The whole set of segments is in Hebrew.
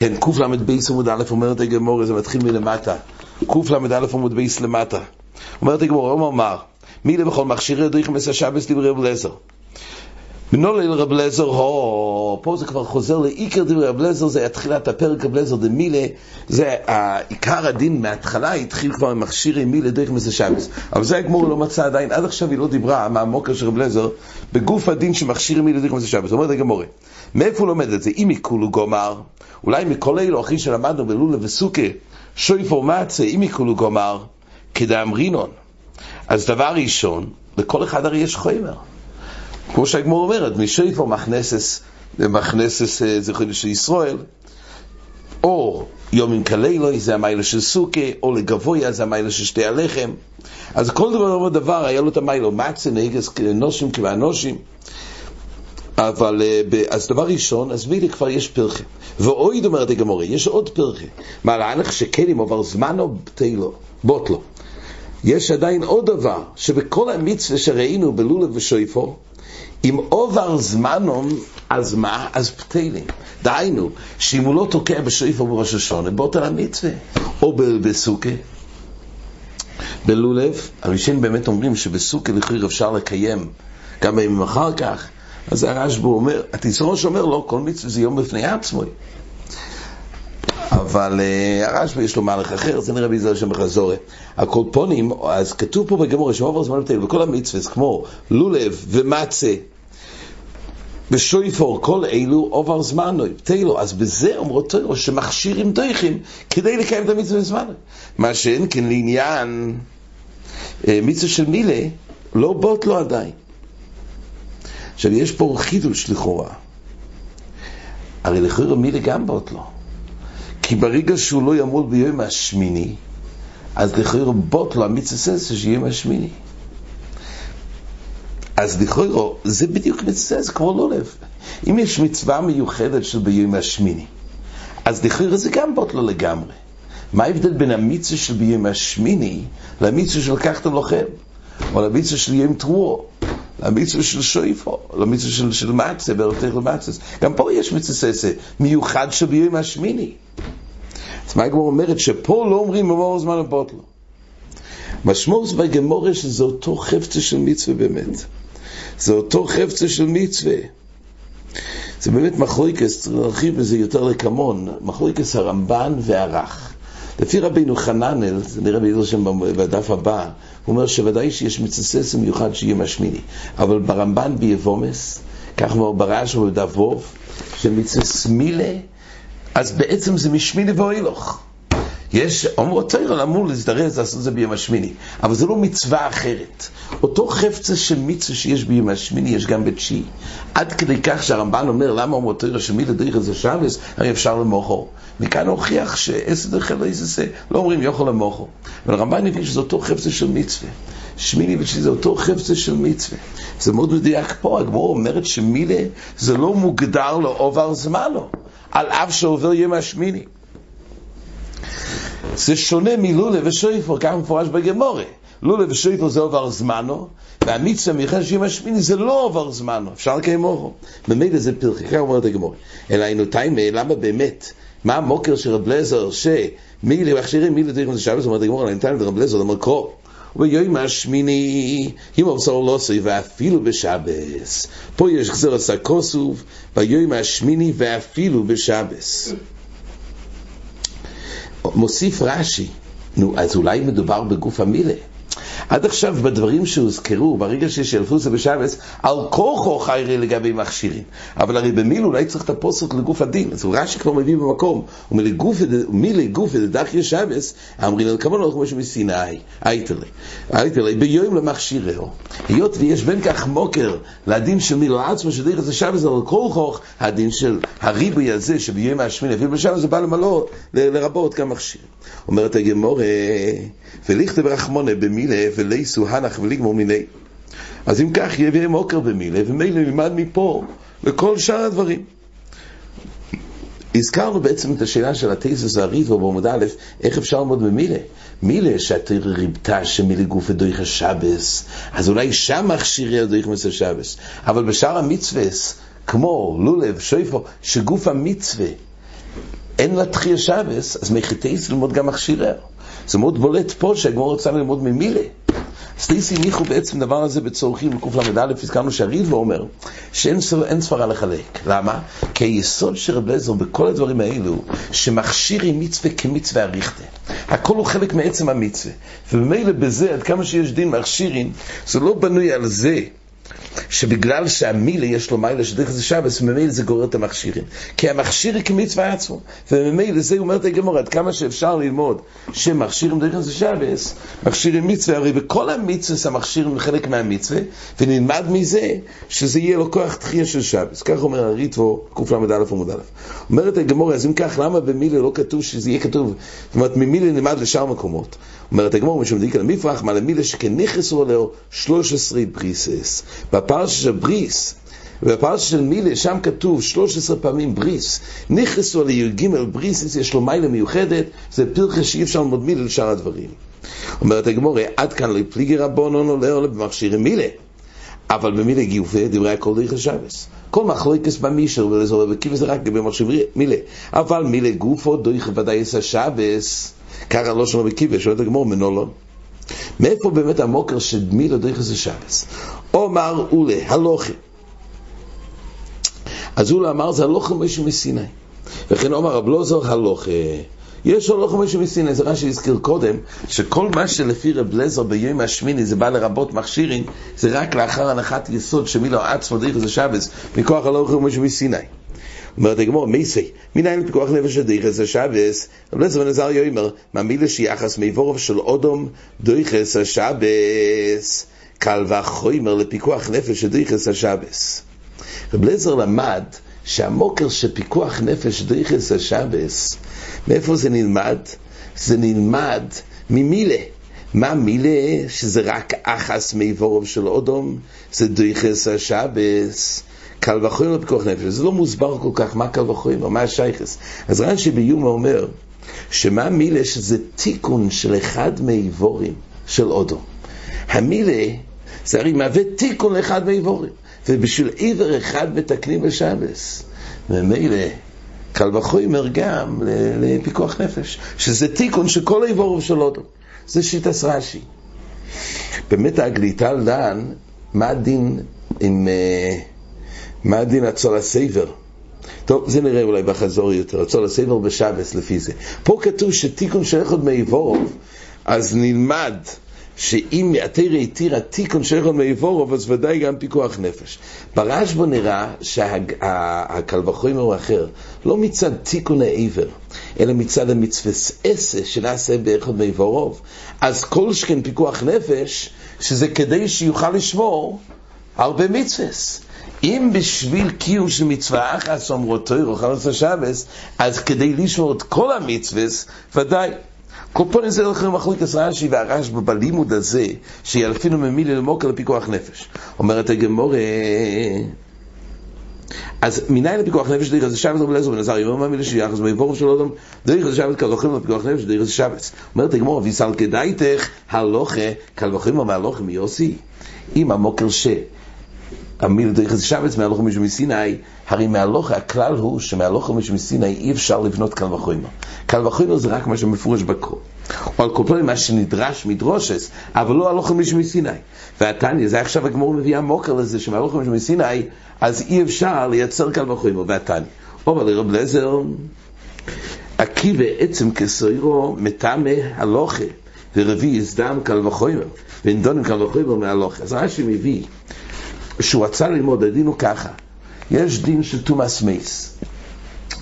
כן, קל"ב עמוד א' אומרת הגמור, זה מתחיל מלמטה. קל"א עמוד בייס למטה. אומרת הגמור, הוא אמר, מי לבכל מכשיר ידריך מסע שבס דברי רב לזר. מנולל רב לזר, הו, פה זה כבר חוזר לעיקר דברי רב לזר, זה התחילת הפרק רב לזר דמילה, זה עיקר הדין מההתחלה התחיל כבר עם מכשיר מילה דרך מסע שבס. אבל זה הגמור לא מצא עדיין, עד עכשיו היא לא דיברה מהמוקר של רב לזר, בגוף הדין שמכשיר מילה דרך מסע שבס. אומרת הגמור, מאיפה הוא לומד את זה? אם יקולו גומר, אולי מכל אלו אחרי שלמדנו בלולה וסוכה, שויפור מצה, אם יקולו גומר, כדאמרינון. אז דבר ראשון, לכל אחד הרי יש חומר. כמו שהגמור אומרת, משויפור מכנסס, מכנסס אה, זכוי של ישראל, או יומים כלילוי זה המיילה של סוכה, או לגבויה זה המיילה של שתי הלחם. אז כל דבר דבר היה לו את המיילה, מצה נהגס נושים כבאנושים. אבל אה, אז דבר ראשון, אז מילי כבר יש פרחה. ואויד אומרת הגמורי, יש עוד פרחה. שכן אם עבר זמן או בטלו, בוטלו. יש עדיין עוד דבר, שבכל המצווה שראינו בלולב ושויפו, אם עובר זמנום, אז מה? אז פתלים. דהיינו, שאם הוא לא תוקע בשויפו בראש השונה, בוטל המצווה. או בסוכה. בלולב, הראשונים באמת אומרים שבסוכה לכאורה אפשר לקיים גם בימים אחר כך, אז הרשב"א אומר, התסרוש אומר לא, כל מצווה זה יום בפני עצמו. אבל uh, הרשב"א יש לו מהלך אחר, זה נראה ביזר שם בחזורת. הקולפונים, אז כתוב פה בגמור, שעובר זמן בטל, וכל המצווה, כמו לולב ומצה, בשויפור, כל אלו עובר זמן, תלו, אז בזה אומרות תלו שמכשירים דייכים כדי לקיים את המצווה בזמן. מה שאין כן לעניין אה, מצווה של מילה, לא בוט לו עדיין. עכשיו, יש פה חידוש לכאורה. הרי לכאורה מילה גם באות לו. כי ברגע שהוא לא יעמוד ביום השמיני, אז לכאורה באות לו המצווה ססה שיום השמיני. אז לכאורה, זה בדיוק מצווה, זה כמו לא לב. אם יש מצווה מיוחדת של ביום השמיני, אז לכאורה זה גם באות לו לגמרי. מה ההבדל בין המצווה של ביום השמיני למצווה של לקחת לוחם, או למצווה של יום תרועו? למצווה של שויפו, למצווה של, של מצה, ברותך למצס. גם פה יש מצססה, מיוחד שביום השמיני. אז מה הגמור אומרת? שפה לא אומרים אמור זמן הבוטלו. משמעות בגמורה שזה אותו חפצה של מצווה באמת. זה אותו חפצה של מצווה. זה באמת מחלוקס, להרחיב בזה יותר לקמון, מחלוקס הרמב"ן והרך. לפי רבינו חננאל, זה נראה בעזר שם בדף הבא, הוא אומר שוודאי שיש מצסס מיוחד שיהיה משמיני. אבל ברמב"ן ביבומס, כך אומר ברש ובדף ווב, שמצס מילה, אז בעצם זה משמיני ואוילוך. יש, אומרו תוירל אמור להזדרז לעשות זה ביום השמיני, אבל זה לא מצווה אחרת. אותו חפצה של מצווה שיש ביום השמיני יש גם בתשיעי. עד כדי כך שהרמב"ן אומר, למה אומרו תוירל שמי לדריך איזה שבס, הרי אפשר למוכו. מכאן הוכיח שעשר דרך אלוהי זה לא אומרים יכול למוכו. אבל הרמב"ן הבין שזה אותו חפצה של מצווה. שמיני ותשיעי זה אותו חפצה של מצווה. זה מאוד מדויק פה, הגמור אומרת שמילה זה לא מוגדר לעובר זמנו, על אף שעובר יום השמיני. זה שונה מלולה ושויפו, כך מפורש בגמורה. לולה ושויפו זה עובר זמנו, והמצווה שיום השמיני זה לא עובר זמנו, אפשר אורו. ממילא זה פרחי, כך אומרת הגמורה. אלא היינו תיימה, למה באמת? מה המוקר של רב לזר, שמילי מכשירים מילי דרך מזה שבס, אומרת הגמורה, אני תיימה לרב לזר, לומר קרוא. וביום השמיני, אם אבסור לא עשוי, ואפילו בשבס. פה יש גזר עשה כוסוב, ביום השמיני ואפילו בשבס. מוסיף רש"י, נו, אז אולי מדובר בגוף המילה. עד עכשיו בדברים שהוזכרו, ברגע שיש אלפוסה בשבס, על כוחו חיירי לגבי מכשירים. אבל הרי במיל אולי צריך את הפוסק לגוף הדין. אז רש"י כבר מביא במקום. ומילי גוף ודח ישבס, אמרין על כמונו כמו שמסיני, אייטלי. אייטלי, ביום למכשיריו. היות ויש בין כך מוקר לדין של מילו עצמו, שדרך זה שבס על כוחו, הדין של הריבוי הזה שביום השמיני, אפילו בשבס זה בא למלוא, לרבות גם מכשירים. אומרת הגמורה, וליכתה ברחמונה במילה ולייסו הנח ולגמור מיני. אז אם כך יהיה מוקר במילה, ומילא נלמד מפה לכל שאר הדברים. הזכרנו בעצם את השאלה של התזס הריבו בעמוד א', איך אפשר ללמוד במילה? מילה שאתה ריבתה שמילה גוף ודויך השבס, אז אולי שם מכשירי הדויך מסר שבס. אבל בשאר המצווה, כמו לולב, שויפו, שגוף המצווה אין לה תחייה שבס, אז מחטאיס ללמוד גם מכשירר. זה מאוד בולט פה שהגמור רוצה ללמוד ממילה. סטייסי הניחו בעצם דבר הזה בצורכים בקל"א, הזכרנו שהרידבו אומר שאין ספרה לחלק. למה? כי היסוד של רב לזר בכל הדברים האלו, שמכשיר עם מצווה כמצווה אריכתה. הכל הוא חלק מעצם המצווה. וממילא בזה, עד כמה שיש דין מכשירים, זה לא בנוי על זה שבגלל שהמילה יש לו מיילה שדרך זה שבס, וממילא זה גורר את המכשירים. כי המכשיר היא כמצווה עצמו. וממילא זה אומרת הגמור, עד כמה שאפשר ללמוד שמכשירים דרך זה שבס, מכשירים מצווה, הרי בכל המצווה המכשירים הם חלק מהמצווה, ונלמד מזה שזה יהיה לו כוח תחייה של שבס. כך אומר הריטבו, קל"א עמוד א'. אומרת הגמור, אז אם כך, למה במילה לא כתוב שזה יהיה כתוב? זאת אומרת, ממילה נלמד לשאר מקומות. אומרת הגמור, משום דיקה למפרח, מה למילה שכנכסו עליו 13 בריסס. בפרשה של בריס, בפרשה של מילה, שם כתוב 13 פעמים בריס. נכנסו לי"ג בריס, יש לו מיילה מיוחדת, זה פרחה שאי אפשר ללמוד מילה לשאר הדברים. אומרת הגמור, עד כאן לפליגי רבונון עולה עולה במכשירי מילה. אבל במילה גיופה דברי הכל דרך השבס. כל מחלוקס במישר ולזור וקיבל זה רק במכשירי מילה. אבל מילה גופו דויך ודאי יש השבס. ככה לא שומע בקיבה, שואלת הגמור מנולון. מאיפה באמת המוקר של מילה דויך זה שבס? אומר אולה, הלוכה. אז אולה אמר זה הלוכה משהו מסיני. וכן אומר רב לוזר הלוכה. יש הלוכה משהו מסיני, זה רש"י הזכיר קודם, שכל מה שלפי רב לזר ביום השמיני זה בא לרבות מכשירים, זה רק לאחר הנחת יסוד שמילו עצמו דרך זה שבס, מכוח הלוכה משהו מסיני. אומרת הגמור, מייסי, מניין פיקוח נפש הדייחס השבס, רב לזר ונזר יאמר, מהמילה שיחס מיבורף של אודום דייחס השבס. קל וחומר לפיקוח נפש דריכס השבס. רב לזר למד שהמוקר של פיקוח נפש דריכס השבס, מאיפה זה נלמד? זה נלמד ממילה. מה מילה? שזה רק אחס מיבורוב של אודום, זה דריכס השבס. קל וחומר לפיקוח נפש. זה לא מוסבר כל כך מה קל וחומר, מה השייכס. אז רש"י ביומה אומר, שמה מילה שזה תיקון של אחד מאיבורים של אודום. המילה זה הרי מהווה תיקון לאחד מאיבורים. ובשביל עבר אחד מתקנים בשבס. ומילא, קל וחומר גם לפיקוח נפש, שזה תיקון שכל האיבורים של אודו. זה שיטס רש"י. באמת הגליטל דן, מה הדין עם... אה, מה הדין הצול הסייבר? טוב, זה נראה אולי בחזור יותר, הצול הסייבר בשבס לפי זה. פה כתוב שתיקון של אחד מאיבורוב, אז נלמד שאם התרא התירה תיקון שייכון מאיבורוב, אז ודאי גם פיקוח נפש. ברשב"א נראה שהקל וחומר הוא אחר, לא מצד תיקון העבר, אלא מצד המצווה עשה שנעשה באחד מאיבורוב. אז כל שכן פיקוח נפש, שזה כדי שיוכל לשמור הרבה מצווה. אם בשביל קיום של מצווה אחת, אומרו תוירו חלוץ השבס, אז כדי לשמור את כל המצווה, ודאי. כל פונים זה לכם מחלוקת רש"י והרשב"א בלימוד הזה, שילפינו ממילי למוקר לפיקוח נפש. אומרת הגמורה, אז מניין לפיקוח נפש דרך זה שבץ רבי אליעזר בן עזר יאמר מהמילה שיחס ויבורך של אדם דרך זה שבץ קל וחומר לפיקוח נפש דרך זה שבץ. אומרת הגמורה, ויסל כדאיתך הלוכה קל וחומר מהלוכה מיוסי. אם המוקר ש... המילה דרך זה שבץ מהלוכה מישהו מסיני, הרי מהלוכה הכלל הוא שמהלוכה מישהו מסיני אי אפשר לבנות קל וחומר. קל וחומר זה רק מה שמפורש בקרוא. או על כל מה שנדרש מדרושס, אבל לא הלוכה מישהו מסיני. והתניא, זה עכשיו הגמור מביאה מוקר לזה שמהלוכה מישהו מסיני, אז אי אפשר לייצר קל וחומר, והתניא. אבל לרב לזר, עקיבא עצם כסוירו מטמא הלוכה, ורביעי סדם קל וחומר, ונדונים קל וחומר מהלוכה. אז רש"י מביא שהוא רצה ללמוד, הדין הוא ככה, יש דין של תומאס מייס,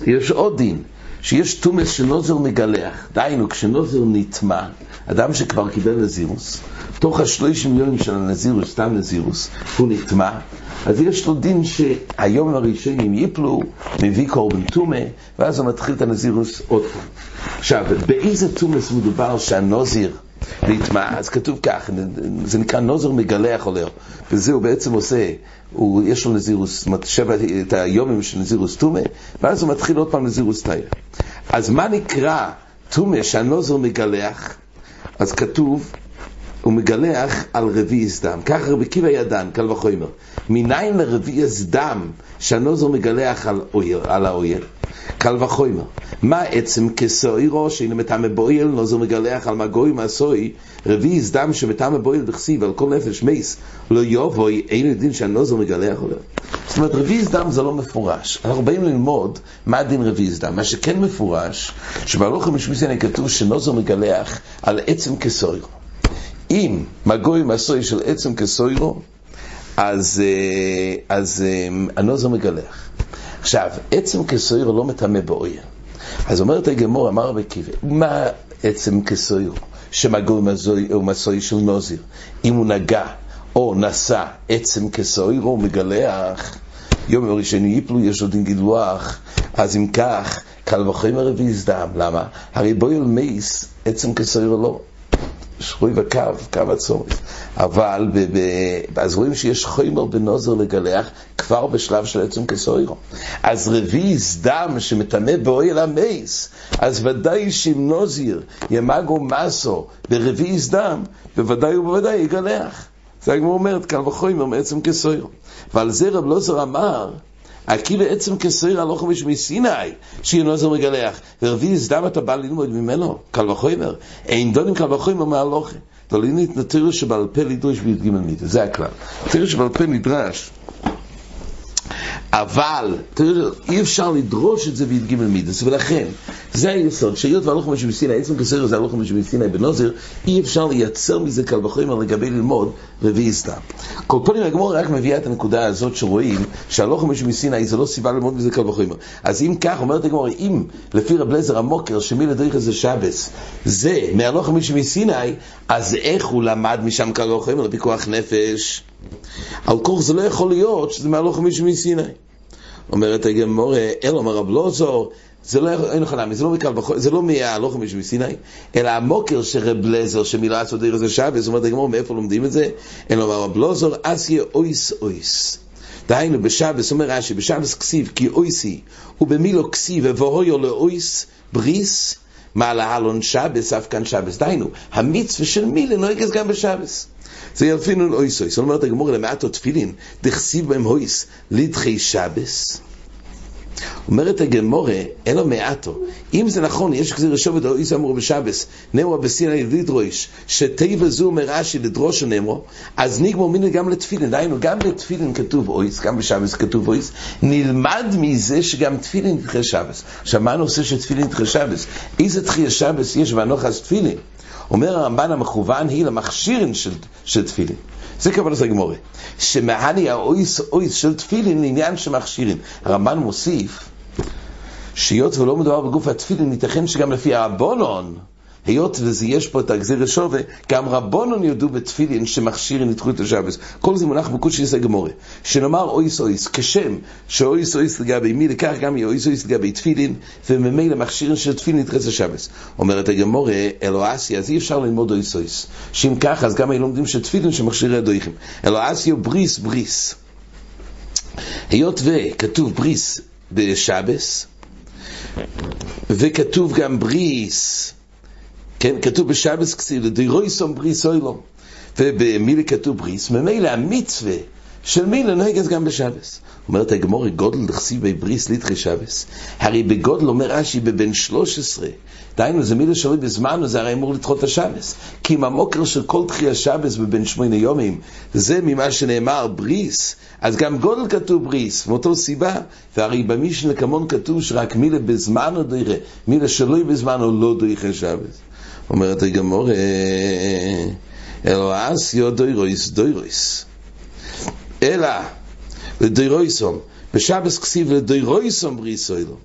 יש עוד דין, שיש תומאס שנוזר מגלח, דהיינו כשנוזר נטמע, אדם שכבר קיבל נזירוס, תוך השלושים יום של הנזירוס, סתם נזירוס, הוא נטמע, אז יש לו דין שהיום הראשונים ייפלו, מביא קורבן טומא, ואז הוא מתחיל את הנזירוס עוד פעם. עכשיו, באיזה תומאס מדובר שהנוזיר נטמע, אז כתוב כך, זה נקרא נוזר מגלח עולר, וזה הוא בעצם עושה, הוא, יש לו נזירוס, שבע את היומים של נזירוס טומא, ואז הוא מתחיל עוד פעם נזירוס תאיר. אז מה נקרא טומא שהנוזר מגלח? אז כתוב, הוא מגלח על רביעי סדם. ככה רבי קיבא ידן, קל וחומר. מניין לרביעי סדם שהנוזר מגלח על, על האויר? קל וחומר. מה עצם כסוירו שאינו מטעמי בויל, נוזר מגלח על מגוי מעשוי, רביעי דם שמטעמי בויל בכסיב על כל נפש מייס, לא יובוי, אין דין שהנוזר מגלח עליו. זאת אומרת, רביעי דם זה לא מפורש. אנחנו באים ללמוד מה הדין רביעי דם. מה שכן מפורש, שבהלוך המשמיסי כתוב שנוזר מגלח על עצם כסוירו. אם מגוי מעשוי של עצם כסוירו, אז, אה, אז אה, הנוזר מגלח. עכשיו, עצם כסוירו לא מטמא באויר. אז אומרת הגמור, אמר רבי קיבי, מה עצם כסוירו? שמגוי מעשוי של נוזיר. אם הוא נגע או נשא עצם כסוירו, הוא מגלח. יום הראשון ייפלו, יש עוד גילוח. אז אם כך, קל וחומר רביעי דם. למה? הרי בויל מייס, עצם כסוירו לא. שרוי וקו, קו הצורך. אבל, ב, ב, אז רואים שיש חומר בנוזר לגלח כבר בשלב של עצם כסוירו. אז רביז דם שמטמא באוהל המייס, אז ודאי שאם נוזיר ימגו מסו ברביז דם, בוודאי ובוודאי יגלח. זה הגמור אומרת, קל וחומר מעצם כסוירו. ועל זה רב לוזר אמר, כי בעצם כסויר הלוך חמיש מסיני, שיהיה נוזר מגלח. ורביעי סדם אתה בא ללמוד ממנו, קל וחומר. אין דונים קל וחומר מהלוכה. דולינית נתירו שבעל פה לדרוש בי"ג מידה, זה הכלל. נתירו שבעל פה נדרש. אבל, תראו, אי אפשר לדרוש את זה בי"ג מידס, ולכן, זה היסוד, שהיות והלוך משהו מסיני, עצם כסר זה הלוך משהו מסיני בנוזר, אי אפשר לייצר מזה קל וחומר לגבי ללמוד רביעי סתם. כל פנים הגמור רק מביאה את הנקודה הזאת שרואים שהלוך משהו מסיני זה לא סיבה ללמוד מזה קל וחומר. אז אם כך, אומרת הגמור, אם לפי רב לזר המוקר, שמי לדריך איזה שבס, זה מהלוך משהו מסיני, אז איך הוא למד משם קל וחומר לפיקוח נפש? על כוח זה לא יכול להיות שזה מהלוך משהו מסיני. אומרת הגמור, אלא אומר רב לוזור, זה לא אין לך למה, זה לא מקל בחול, זה לא מהלוחם משהו מסיני, אלא המוקר של רב לזר, שמילא עשו דרך זה שבס, אומרת הגמור, מאיפה לומדים את זה? אלא אומר רב לוזור, אז יהיה אויס אויס. דהיינו, בשבס, אומר רש"י, בשבס כסיב, כי אויסי, ובמילו כסיב, ובוהיו לאויס, בריס, מעלה הלון שבס, אף כאן שבס. דהיינו, המצווה של מילה נוהגת גם בשבס. זה ילפינון אויס אויס. אומרת הגמור למעטו תפילין, דכסיב בהם הויס, לדחי שבס. אומרת הגמורה, אלו מעטו, אם זה נכון, יש כזה רשוב את האויס אמרו בשבס, נאמרו בסיני לדרוש, שתיבה זו מרש"י לדרוש נאמרו, אז נגמור מיני גם לתפילין, דהיינו, גם לתפילין כתוב אויס, גם בשבס כתוב אויס, נלמד מזה שגם תפילין תדחה שבס. עכשיו, מה הנושא של תפילין תדחה שבס? איזה תחייה שבס יש ואנוכס תפילין? אומר הרמב"ן המכוון היא למכשירין של, של תפילין. זה כבוד הגמורה. שמהני האויס אויס של תפילין לעניין שמכשירין. הרמב"ן מוסיף שהיות ולא מדובר בגוף התפילין, ייתכן שגם לפי הבונון, היות וזה יש פה את הגזיר שווה, גם רבונון יודו בתפילין שמכשירים נדחו את השבס. כל זה מונח בקודש הגמורה. שנאמר אויס אויס, כשם שאויס אויס לגבי מי, לכך גם יהיה אויס אויס לגבי תפילין, וממילא מכשירים של תפילין נדחה את השבס. אומרת הגמורה, אלואסי, אז אי אפשר ללמוד אויס אויס. שאם כך, אז גם היו לומדים שתפילין שמכשירי הדויכים. הוא בריס בריס. היות וכתוב בריס בשבס, וכתוב גם בריס כן, כתוב בשבס כסיב, לדירויסום בריס אוילום. ובמילי כתוב בריס, ממילא המצווה של מילה נוהגת גם בשבס. אומרת הגמורי, גודל דכסיבי בריס ליטחי שבס. הרי בגודל אומר רש"י בבן 13, דהיינו זה מילה שלוי בזמן, זה הרי אמור לדחות את השבס. כי אם המוקר של כל תחי השבס בבין שמונה יומים, זה ממה שנאמר בריס, אז גם גודל כתוב בריס, מאותו סיבה, והרי במישן לקמון כתוב שרק מילה בזמן או דירה, מילה שלוי בזמן או לא דויכה שבס. אומרת הגמור, אלו אסיו דוירויס דוירויס. אלא לדוירויסום, בשבס כסיב לדוירויסום בריסוילו.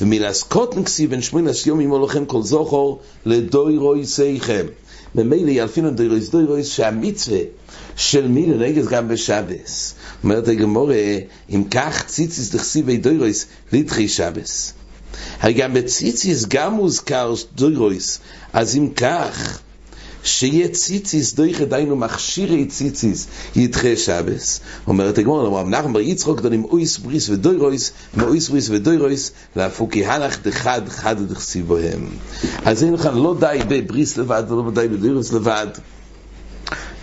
ומילס קוטן כסיב בן שמינס יום ימו לכם כל זוכור לדוירויסייכם. ממילא ילפינו דוירויס דוירויס שהמצווה של מילה נגד גם בשבס. אומרת הגמור, אם כך ציציס דכסיבי דוירויס לדחי שבס. הרי גם בציציס גם מוזכר דוירויס, אז אם כך, שיהיה ציציס דויכה דיינו מכשירי ציציס ידחה שבס. אומרת הגמור אמר נחם בר יצחוק דונים אויס בריס ודוירויס מאויס בריס ודוירויס להפוקי הנח דחד חד דחסי בוהם אז אין לכאן לא די בבריס לבד ולא די בדוירויס לבד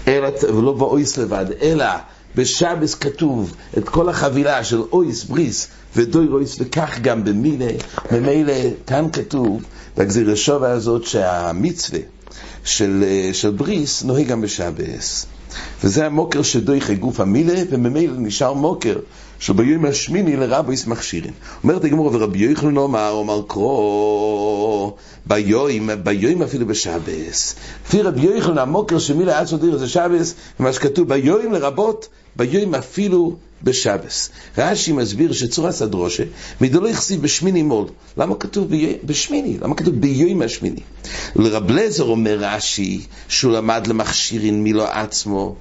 אלא, ולא באויס לבד אלא בשבס כתוב את כל החבילה של אויס, בריס ודוי רויס, וכך גם במילה, ממילא כאן כתוב בגזיר השווה הזאת שהמצווה של, של בריס נוהג גם בשבס. וזה המוקר שדויכה גוף המילה, וממילא נשאר מוקר שביום השמיני לרביס מכשירין. אומרת הגמור, ורבי יוחנן אומר, אומר קרו, ביום, ביום אפילו בשבס. לפי רבי יוחנן, המוקר שמילה עד סודיר זה שבס, ומה שכתוב ביום לרבות, ביום אפילו בשבס. רש"י מסביר שצורת הדרושה, מדולו יחסיב בשמיני מול. למה כתוב בשמיני? למה כתוב ביום השמיני? לרב לזר אומר רש"י, שהוא למד למכשירין מילו עצמו,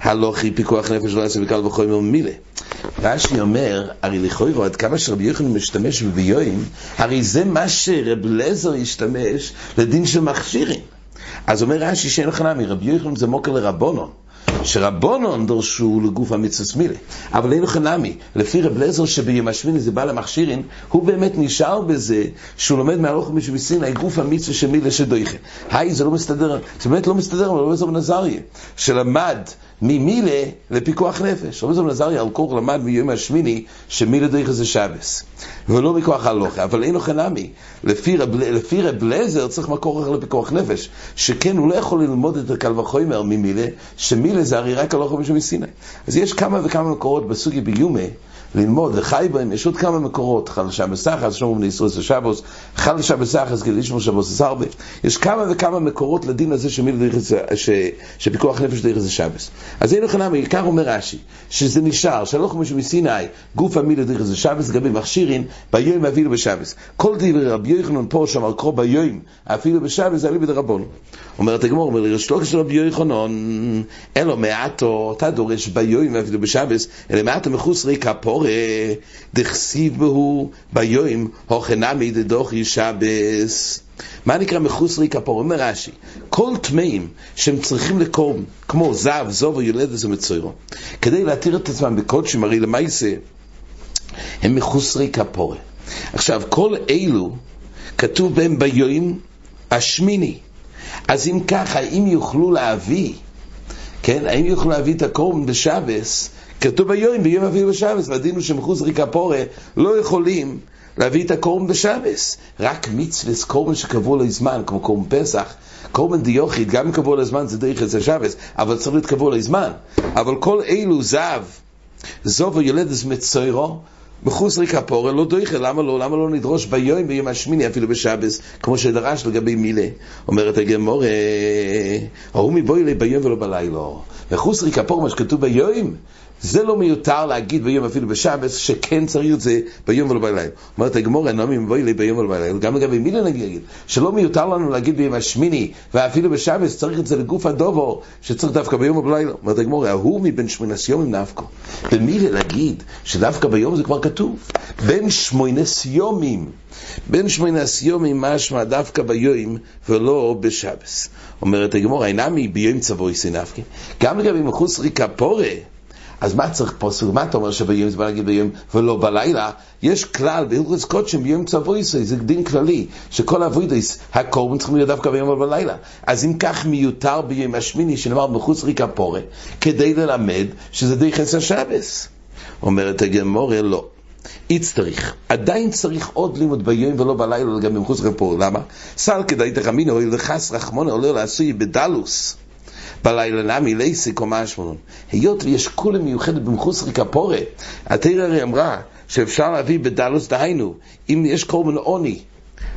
הלוכי פיקוח נפש לא יעשה בקל וחומר מילה. רש"י אומר, הרי לכאורה עד כמה שרבי יוחנן משתמש בביואים, הרי זה מה שרב לזר ישתמש לדין של מכשירים. אז אומר רש"י שאין לך נמי, רבי יוחנן זה מוקר לרבונון. שרבונון דורשו לגוף המצווה מילה. אבל אין לך נמי, לפי רב לזר שביום השמיני זה בא למכשירין, הוא באמת נשאר בזה שהוא לומד מהלוך משבסיני גוף המצווה של מילה שדויכה. היי, זה לא מסתדר, זה באמת לא מסתדר, אבל לא לזר בנזריה, שלמד ממילה לפיקוח נפש. רבי זמן עזריה על כור למד מיום השמיני שמילה דרך זה שבס. ולא מכוח הלוכה, אבל אין לו חנמי. לפי רב, לזר צריך מקור אחר לפיקוח נפש. שכן הוא לא יכול ללמוד את הקל וחומר ממילה, שמילה זה הרי רק הלוכה משום מסיני. אז יש כמה וכמה מקורות בסוגי ביומה. ללמוד וחי בהם, יש עוד כמה מקורות, חלשה בסחס, שומרו בני ישראל שבוס, חלשה בסחס כדי לשמור שבוס זה הרבה. יש כמה וכמה מקורות לדין הזה שפיקוח נפש דרך זה שבס. אז אין נמי, כך אומר רש"י, שזה נשאר, שלוח משהו מסיני, גוף המילה דרך זה שבס, לגבי מכשירין, ביום אפילו בשבס. כל דברי רבי יוחנן פה שאמר קרוא ביום אפילו בשבס, זה עלי בדרבון. אומרת הגמור, אומר רשתוק של רבי יוחנן, אלו מעטו, אתה דורש ביום אפילו בשבס, אלא מעטו מחוסרי כפורה, דכסיב בהו ביום, הוכנמי דדוכי שבס. מה נקרא מחוסרי כפור? אומר רש"י, כל טמאים שהם צריכים לקום, כמו זב, זוב או יולדת ומצוירו, כדי להתיר את עצמם בקודשים, הרי למעשה, הם מחוסרי כפורה. עכשיו, כל אלו, כתוב בהם ביום השמיני. אז אם ככה, האם יוכלו להביא, כן, האם יוכלו להביא את הקורבן בשבס, כתוב ביום, ביום אביב בשבס, והדין הוא שמחוסרי כפורה לא יכולים להביא את הקורבן בשבס. רק מצווה קורבן שקבעו לו זמן, כמו קורבן פסח, קורבן דיוכית, גם קבעו לו זמן זה דרך אצל שבס, אבל צריך להתקבעו לו זמן. אבל כל אלו זב, זוב או ילדס מצוירו, מחוץ ריקפורה לא דויכה, למה לא? למה לא נדרוש ביום, ביום השמיני, אפילו בשבס, כמו שדרש לגבי מילה? אומרת הגמור, ההוא מבואי לי ביום ולא בלילה. מחוץ ריקפורה, מה שכתוב ביום, זה לא מיותר להגיד ביום אפילו בשבס, שכן צריך את זה ביום ולא בלילה. אומרת הגמור, מבואי לי ביום ולא בלילה, גם לגבי מילה נגיד, שלא מיותר לנו להגיד ביום השמיני, ואפילו בשבס צריך את זה לגוף הדובו, שצריך דווקא ביום ובלילה. אומרת הגמור, ההוא מבין שמינס יומים נפקו. במילה להגיד שדווקא ביום זה כבר כתוב. בין שמינס יומים. בין שמינס יומים משמע דווקא ביום ולא בשבס. אומרת הגמור, אינמי ביום צבוי סינפקי. גם לגבי מחוץ ריקה פורה, אז מה צריך פוסק? מה אתה אומר שביום זה בא להגיד ביום ולא בלילה? יש כלל בהלכות קודשים ביום צבויסי, זה דין כללי, שכל אבוידס, הקורבן צריכים להיות דווקא ביום ובלילה. אז אם כך מיותר ביום השמיני, שנאמר מחוץ ריקה פורה, כדי ללמד שזה די חסר שבס. אומרת הגמורה, לא. יצטריך. עדיין צריך עוד לימוד ביום ולא בלילה לגבי מחוץ ריקה פורה. למה? סל כדאי תחמינו, או לחס רחמונה עולה לעשוי בדלוס. בלילה נמי לייסי קומה שמונון. היות ויש כולה מיוחדת במחוס ריקפורה, התרא הרי אמרה שאפשר להביא בדלוס דהיינו, אם יש קורבן עוני,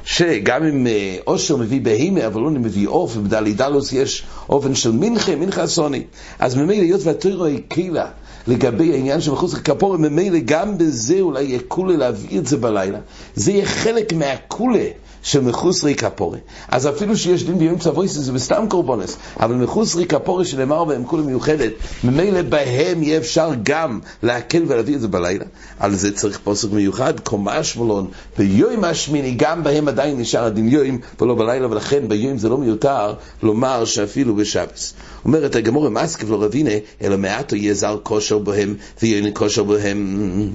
שגם אם אושר מביא בהימה, אבל עוני מביא עוף, ובדלידלוס יש אופן של מנחה, מנחה אסוני. אז ממילא, היות והתרא הקהילה לגבי העניין של מחוץ לכפורה, ממילא גם בזה אולי יהיה כולה להביא את זה בלילה. זה יהיה חלק מהכולה. של מחוסרי כפורה. אז אפילו שיש דין ביום צבויסי זה בסתם קורבונס, אבל מחוסרי כפורה שנאמר בהם כולה מיוחדת, ממילא בהם יהיה אפשר גם להקל ולהביא את זה בלילה. על זה צריך פוסק מיוחד, קומה שמלון, ביום השמיני, גם בהם עדיין נשאר הדין יום ולא בלילה, ולכן ביום זה לא מיותר לומר שאפילו בשבס. אומרת הגמור מסקב לא רבינה, אלא מעטו יהיה זר כושר בהם ויהיה כושר בהם.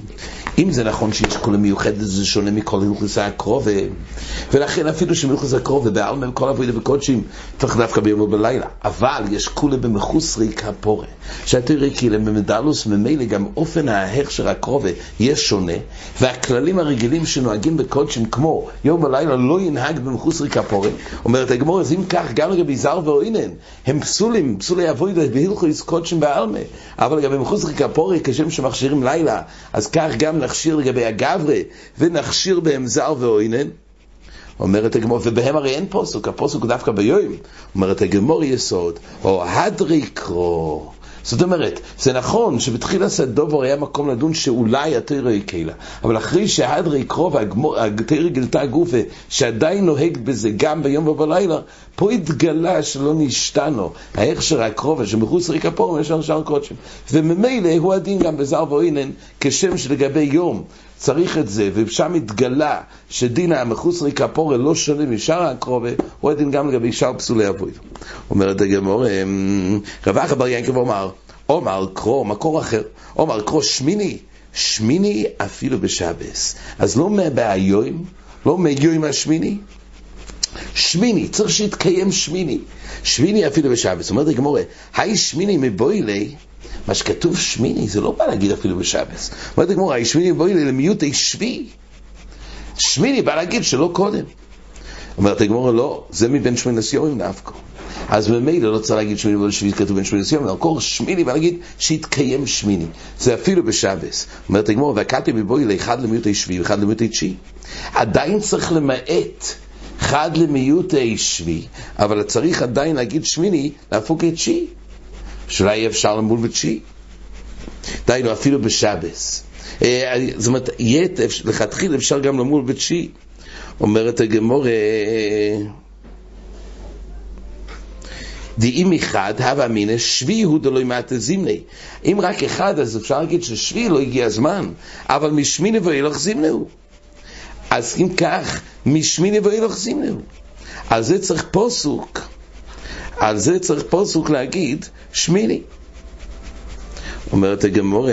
אם זה נכון שיש כולה מיוחדת, זה שונה מכל הלכוסי הקרובה, ולכן אפילו שמלכוס הקרובה בעלמם כל אבוידה וקודשים, צריך דווקא ביום ובלילה. אבל יש כולה במחוסרי כפורה, שהתראה כאילו במדלוס ממילא גם אופן ההכשר הקרובה יש שונה, והכללים הרגילים שנוהגים בקודשים כמו יום ולילה לא ינהג במחוסרי כפורה. אומרת הגמור, אז אם כך גם לגבי זר ואוינן, הם פסולים, פסולי אבוידה בהלכוס קודשים בעלמה, אבל לגבי מחוסרי כפורה כשם שמכשירים לילה, אז כך גם נכשיר לגבי הגברה, ונכשיר בהם זר ואוינן. אומרת הגמור, ובהם הרי אין פוסוק, הפוסוק דווקא ביום. אומרת הגמור יסוד, או הדרי קרו. זאת אומרת, זה נכון שבתחילת הדובר היה מקום לדון שאולי התרא היא קהילה, אבל אחרי שהדרי קרוב והתרא גילתה גופה, שעדיין נוהג בזה גם ביום ובלילה, פה התגלה שלא נשתנו, ההכשר הקרובה שמחוץ ריקה פה, יש שאר קודשים. וממילא הוא הדין גם בזר ואינן, כשם שלגבי יום צריך את זה, ושם התגלה שדין המחוסרי כפורה לא שונה משאר הקרובה, הוא הדין גם לגבי שאר פסולי אבוי. אומרת הגמור, אמ, רב אחא בר ינקב אומר, אומר קרו, מקור אחר, אומר קרו שמיני, שמיני אפילו בשבס. אז לא מהיום, לא מיום השמיני, שמיני, צריך שיתקיים שמיני. שמיני אפילו בשבס. אומרת הגמורה, היי שמיני מבוילי, מה שכתוב שמיני, זה לא בא להגיד אפילו בשבס. אומרת הגמורה, שמיני מבוילי למיעוטי שבי. שמיני בא להגיד שלא קודם. אומרת הגמורה, לא, זה מבין שמיני סיומים נפקו. אז ממילא לא צריך להגיד שמיני ולא שביעי כתוב בין שמיני סיומים, אלא כל שמיני בא להגיד שיתקיים שמיני. זה אפילו בשבס. אומרת הגמורה, והקטי מבואי לאחד למיעוטי שביעי ואחד למיעוטי תשיעי. עדיין צריך למעט חד למיעוטי שביעי, אבל צריך עדיין להגיד שמיני, להפוק את תשיעי. שאולי יהיה אפשר למול בתשיעי. דהיינו, אפילו בשבס. אה, זאת אומרת, לכתחילה אפשר גם למול בתשיעי. אומרת הגמור, דאם אחד, הווה אמינא, שבי הוא דלוי מעטה זימני. אם רק אחד, אז אפשר להגיד ששבי לא הגיע הזמן, אבל משמיני ואילך זימנהו. אז אם כך, משמיני ואילך זימנהו. על זה צריך פוסוק. על זה צריך פוסוק להגיד שמיני. אומרת הגמור,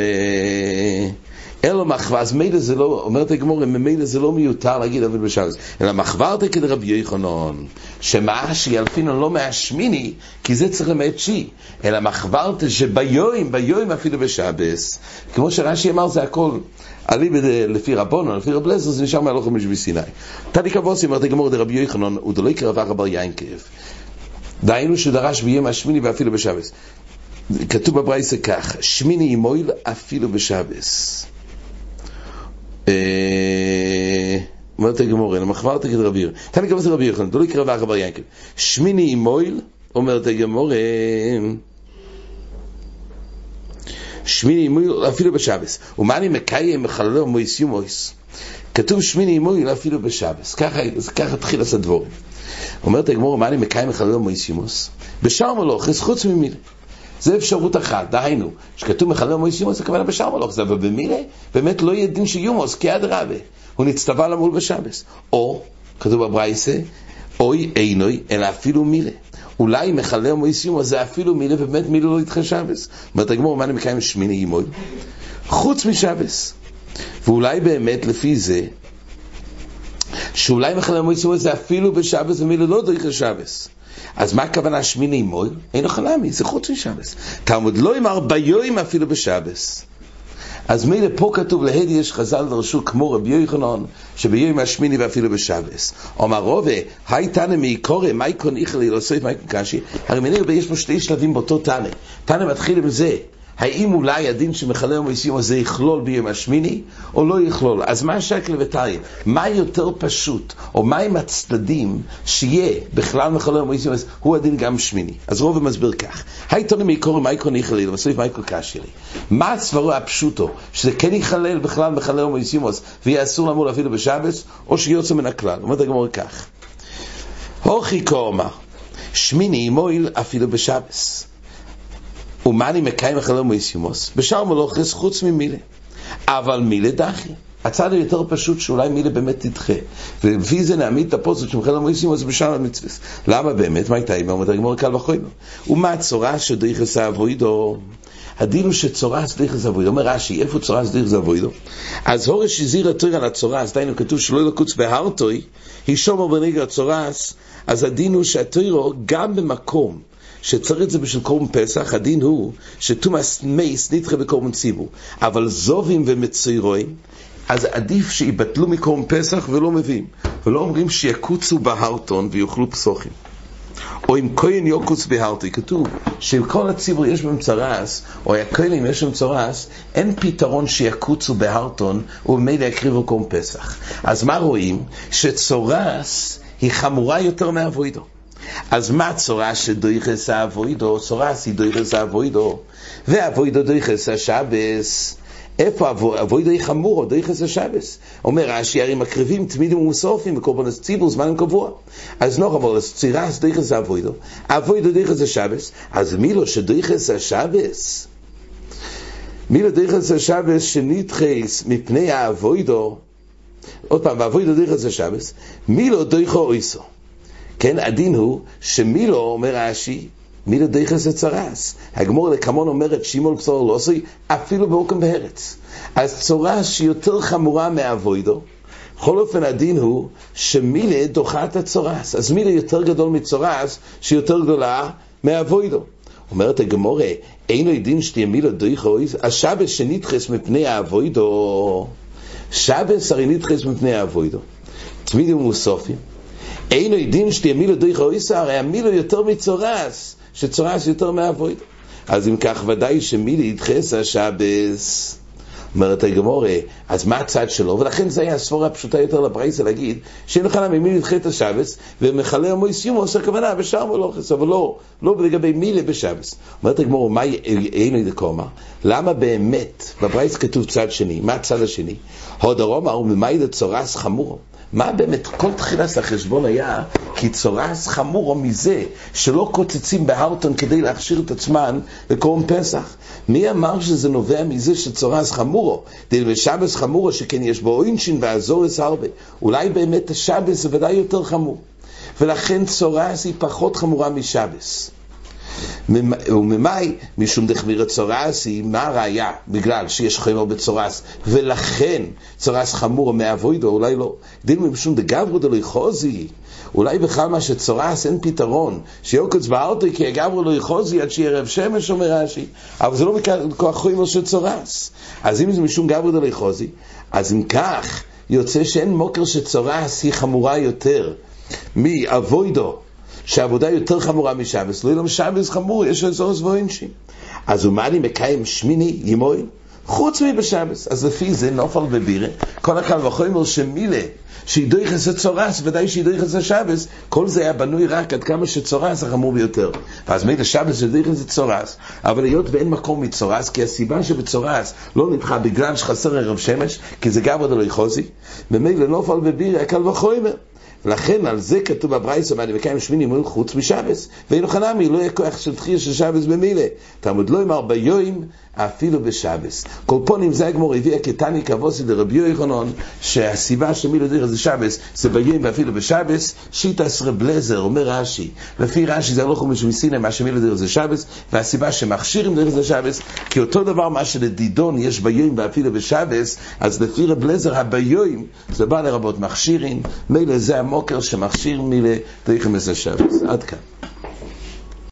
אלא מחווה, אז מילא זה לא, אומרת הגמור, ממילא זה לא מיותר להגיד אבל בשבס, אלא מחברתא כדרבי יחנון, שמה שילפינו לא מהשמיני, כי זה צריך למעט שי, אלא מחברתא שביום, ביום אפילו בשבס, כמו שרש"י אמר, זה הכל. עלי לפי רבונו, לפי רב לזר, זה נשאר מהלוך משבי סיני. תני כבוסי, אומרת הגמור, דרבי יחנון, הוא דלוי קרבה רבר יינקב. דהיינו שדרש ביום השמיני ואפילו בשבס. כתוב בברייסה כך, שמיני ימויל אפילו בשבס. אומרת הגמור, למחבר תגיד רבי יוחנן. תן כבוד רבי יוחנן, דולי קרבה אחר בר ינקב. שמיני אימויל, אומרת הגמור, שמיני אימויל אפילו בשבס. ומה אני מקיים מחללו מויס יומויס? כתוב שמיני אימויל אפילו בשבס. ככה התחיל לעשות דבורים. אומרת הגמור, מה אני מקיים מחללו מויס יומוס? בשאר מלוכס חוץ ממילה. זה אפשרות אחת, דהיינו, שכתוב מחלל מויס יומוס, הכוונה מלוך, זה אבל במילה, באמת לא יהיה דין של יומוס, כי עד רבה, הוא נצטווה למול בשבס. או, כתוב בברייסה, אוי אינוי, אלא אפילו מילה. אולי מחלל מויס יומוס זה אפילו מילה, ובאמת מילה לא ידחה שבס. אומרת הגמור, מה אני מקיים שמיני ימוי? חוץ משבס. ואולי באמת לפי זה, שאולי מויס יומוס זה אפילו בשבס, ומילה לא דחה שבס. אז מה הכוונה שמיני מוי? אין למה, זה חוץ משבס. תלמוד לא אמר ביום אפילו בשבס. אז מילא פה כתוב להדי יש חז"ל דרשו כמו רבי יוחנן שביום השמיני ואפילו בשבס. אומר רובה, היי תנא מעיקורי, מי קון איכלי, לא סוף מי קשי, הרי מנהל יש פה שתי שלבים באותו תנא. תנא מתחיל עם זה, האם אולי הדין שמחלל מויסים הזה יכלול ביום השמיני, או לא יכלול? אז מה השקל וטרי? מה יותר פשוט, או מהם הצדדים שיהיה בכלל מחלל מויסים הזה, הוא הדין גם שמיני. אז רוב מסביר כך, היי תוני מעיקורי מייקרו ניחלי, ובסוף מייקרו קשי לי. מה הסברו הפשוטו, שזה כן יכלל בכלל מויסים הזה, ויהיה אסור למול אפילו בשבס, או שיוצא מן הכלל. אומרת הגמור כך, הוכי אומר, שמיני מויל אפילו בשבס. ומה אני מקיים אחרי מויסימוס? בשאר מלוכס חוץ ממילה. אבל מילה דחי. הצד היותר פשוט שאולי מילה באמת תדחה. ולפי זה נעמיד את הפוסט שמחל המויסים אז בשאר המצווה. למה באמת? מה הייתה אימא? אומרת הגמור קל וחומר. ומה הצורה שדריכס האבוידו? הדין הוא שצורס דריכס אבוידו. אומר רש"י, איפה צורס דריכס אבוידו? אז הורש הזהיר התור על הצורס, דהיינו כתוב שלא ילקוץ בהרטוי, היא שומר בנגר הצורס, אז הדין הוא שהתוירו גם במקום שצריך את זה בשביל קורבן פסח, הדין הוא שתומאס מייס נדחה בקורבן ציבור. אבל זובים ומצוירואים, אז עדיף שיבטלו מקורבן פסח ולא מביאים. ולא אומרים שיקוצו בהרטון ויאכלו פסוחים. או אם כהן יוקוץ בהרטי, כתוב שכל הציבור יש בהם צרס, או הכהנים יש בהם צרס, אין פתרון שיקוצו בהרטון ובמילא יקריבו קורבן פסח. אז מה רואים? שצורס היא חמורה יותר מאבוידו. אז מה צורה שדויכס האבוידו? צורה היא דויכס האבוידו. ואבוידו דויכס השבס. איפה אבוידו היא חמור, דויכס השבס? אומר רש"י, הרי מקריבים תמידים ומוסופים בקורבן ציבור זמן קבוע. אז נוח אמר, צירה דויכס האבוידו. אבוידו דויכס השבס. אז מי לא שדויכס השבס? מי לא דויכס השבס שנדחס מפני האבוידו? עוד פעם, ואבוידו דויכס השבס. מי לא דויכו אויסו? כן, הדין הוא שמילו, אומר רש"י, מילו דייחס לצרס. הגמור לקמון אומרת שימול בשור לא עשוי, אפילו באוקם בארץ. אז צורס שהיא יותר חמורה מאבוידו, בכל אופן הדין הוא שמילה דוחה את הצורס. אז מילה יותר גדול מצורס, שהיא יותר גדולה מאבוידו. אומרת הגמורה, אינו דין שתהיה מילה דויחויס, השבס שנדחס מפני האבוידו, שבס הרי נדחס מפני האבוידו. תמידים ומוסופים. אין עדים שתהיה מילו דויך אויסה, הרי המילו יותר מצורס, שצורס יותר מאבויד. אז אם כך ודאי שמילי ידחס השבס. אומרת הגמורה, אז מה הצד שלו? ולכן זה היה הספורה הפשוטה יותר לברייסה להגיד שאין לך למה מילי ידחה את השבס ומכלה המויס יומו עושה כוונה בשאר מלוכס, אבל לא, לא לגבי מילי בשבס. אומרת הגמורה, מה אין לי דקומה? למה באמת בברייס כתוב צד שני? מה הצד השני? הוד הרומא הוא ממאי דצורס חמורו. מה באמת, כל תחילת החשבון היה כי צורס חמורו מזה שלא קוצצים בהרטון כדי להכשיר את עצמן לקורם פסח. מי אמר שזה נובע מזה שצורס חמורו? דיל בשבס חמורו שכן יש בו אינשין והזורס הרבה. אולי באמת השבס זה ודאי יותר חמור. ולכן צורס היא פחות חמורה משבס. וממאי, משום דחמיר צורסי, מה הראיה? בגלל שיש חמר בצורס, ולכן צורס חמור מאבוידו, אולי לא. דין משום דגברו דלוי חוזי, אולי בכלל מה שצורס אין פתרון, שיוקץ בארטו כי הגברו לא יחוזי עד שיהיה רב שמש, אומר רש"י, אבל זה לא מכוח חומר של צורס. אז אם זה משום גברו דלוי חוזי, אז אם כך, יוצא שאין מוקר שצורס היא חמורה יותר מאבוידו. שהעבודה יותר חמורה משבס, לא ילום שבס חמור, יש לו זורס ואינשי. אז הוא אני מקיים שמיני ימוי? חוץ מבשבס. אז לפי זה נופל בבירה, כל הקל וחומר שמילה, שידוי חסר צורס, ודאי שידוי חסר שבס, כל זה היה בנוי רק עד כמה שצורס החמור ביותר. ואז מילה שבס שידוי חסר צורס, אבל היות ואין מקום מצורס, כי הסיבה שבצורס לא נדחה בגלל שחסר ערב שמש, כי זה גב עוד לא יחוזי, ומילא נופל בבירה, הקל וחומר. לכן על זה כתוב בברייסה, ואני מקיים שמיני מול חוץ משבס, ואינו חנמי, לא יהיה כוח של תחייה של שבס במילה. תלמוד לא יאמר ביום, אפילו בשבס. כל פונים זה הגמור הביאה כתני כבוסי לרבי יוחנן, שהסיבה שמילה דרך זה שבס, זה ביום ואפילו בשבס, שיטס רבלזר, אומר רש"י, לפי רש"י זה הלוך ומשמיסינא, מה שמילה דרך זה שבס, והסיבה שמכשירים דרך זה שבס, כי אותו דבר מה שלדידון יש ביום ואפילו בשבס, אז לפי רבלזר הביום, זה בא לרבות מכשירים, מילא זה המוקר שמכשיר מילה דרך זה שבס. עד כאן.